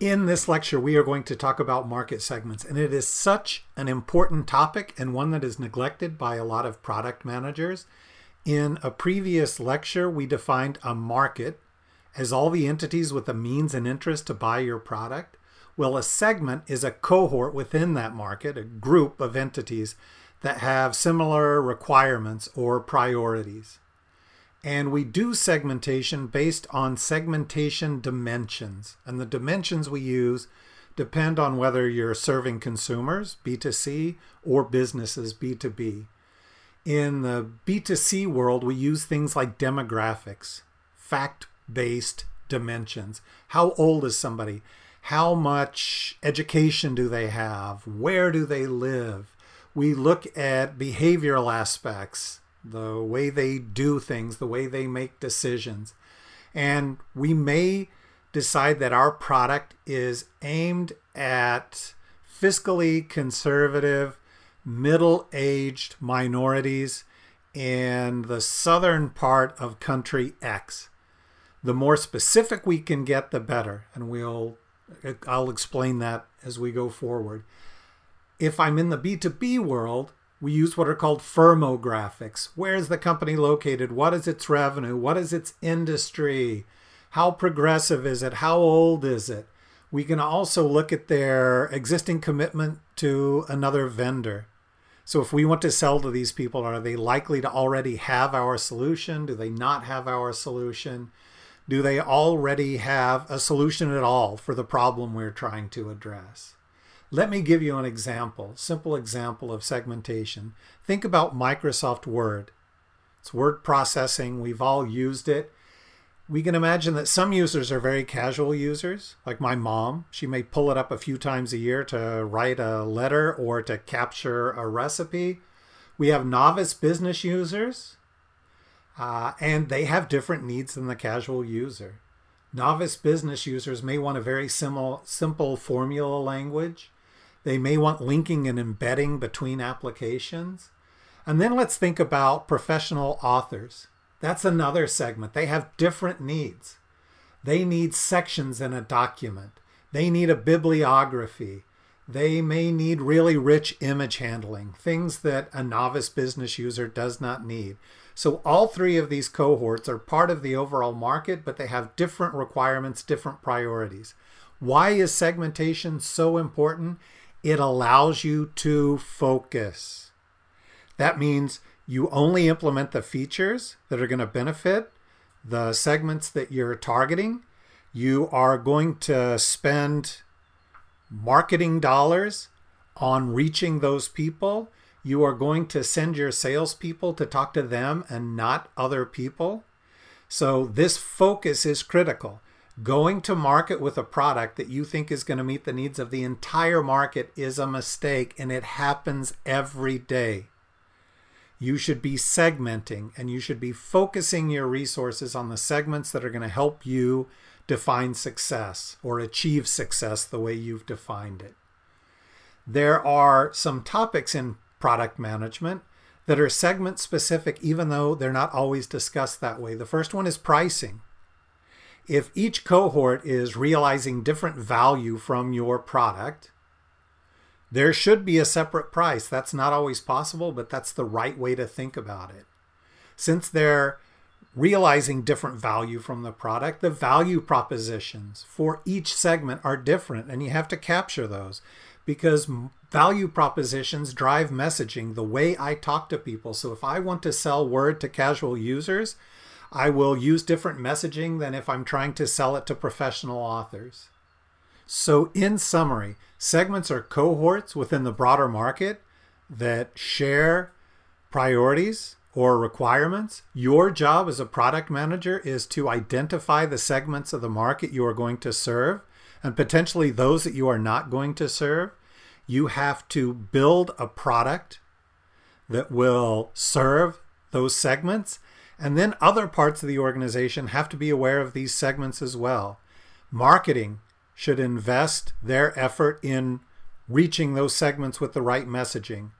In this lecture, we are going to talk about market segments, and it is such an important topic and one that is neglected by a lot of product managers. In a previous lecture, we defined a market as all the entities with the means and interest to buy your product. Well, a segment is a cohort within that market, a group of entities that have similar requirements or priorities. And we do segmentation based on segmentation dimensions. And the dimensions we use depend on whether you're serving consumers, B2C, or businesses, B2B. In the B2C world, we use things like demographics, fact based dimensions. How old is somebody? How much education do they have? Where do they live? We look at behavioral aspects, the way they do things, the way they make decisions. And we may decide that our product is aimed at fiscally conservative, middle aged minorities in the southern part of country X. The more specific we can get, the better. And we'll I'll explain that as we go forward. If I'm in the B2B world, we use what are called firmographics. Where is the company located? What is its revenue? What is its industry? How progressive is it? How old is it? We can also look at their existing commitment to another vendor. So if we want to sell to these people, are they likely to already have our solution? Do they not have our solution? Do they already have a solution at all for the problem we're trying to address? Let me give you an example, simple example of segmentation. Think about Microsoft Word. It's word processing. We've all used it. We can imagine that some users are very casual users, like my mom. She may pull it up a few times a year to write a letter or to capture a recipe. We have novice business users, uh, and they have different needs than the casual user. Novice business users may want a very simple, simple formula language. They may want linking and embedding between applications. And then let's think about professional authors. That's another segment. They have different needs. They need sections in a document. They need a bibliography. They may need really rich image handling, things that a novice business user does not need. So all three of these cohorts are part of the overall market, but they have different requirements, different priorities. Why is segmentation so important? It allows you to focus. That means you only implement the features that are going to benefit the segments that you're targeting. You are going to spend marketing dollars on reaching those people. You are going to send your salespeople to talk to them and not other people. So, this focus is critical. Going to market with a product that you think is going to meet the needs of the entire market is a mistake, and it happens every day. You should be segmenting and you should be focusing your resources on the segments that are going to help you define success or achieve success the way you've defined it. There are some topics in product management that are segment specific, even though they're not always discussed that way. The first one is pricing if each cohort is realizing different value from your product, there should be a separate price. That's not always possible, but that's the right way to think about it. Since they're realizing different value from the product, the value propositions for each segment are different, and you have to capture those because value propositions drive messaging the way I talk to people. So if I want to sell Word to casual users, I will use different messaging than if I'm trying to sell it to professional authors. So, in summary, segments are cohorts within the broader market that share priorities or requirements. Your job as a product manager is to identify the segments of the market you are going to serve and potentially those that you are not going to serve. You have to build a product that will serve those segments and then other parts of the organization have to be aware of these segments as well. Marketing should invest their effort in reaching those segments with the right messaging.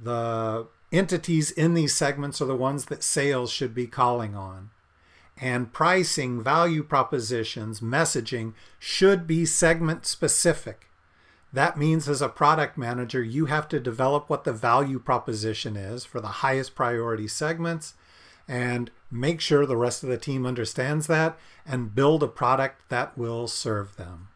The entities in these segments are the ones that sales should be calling on. And pricing, value propositions, messaging should be segment specific. That means as a product manager, you have to develop what the value proposition is for the highest priority segments and make sure the rest of the team understands that and build a product that will serve them.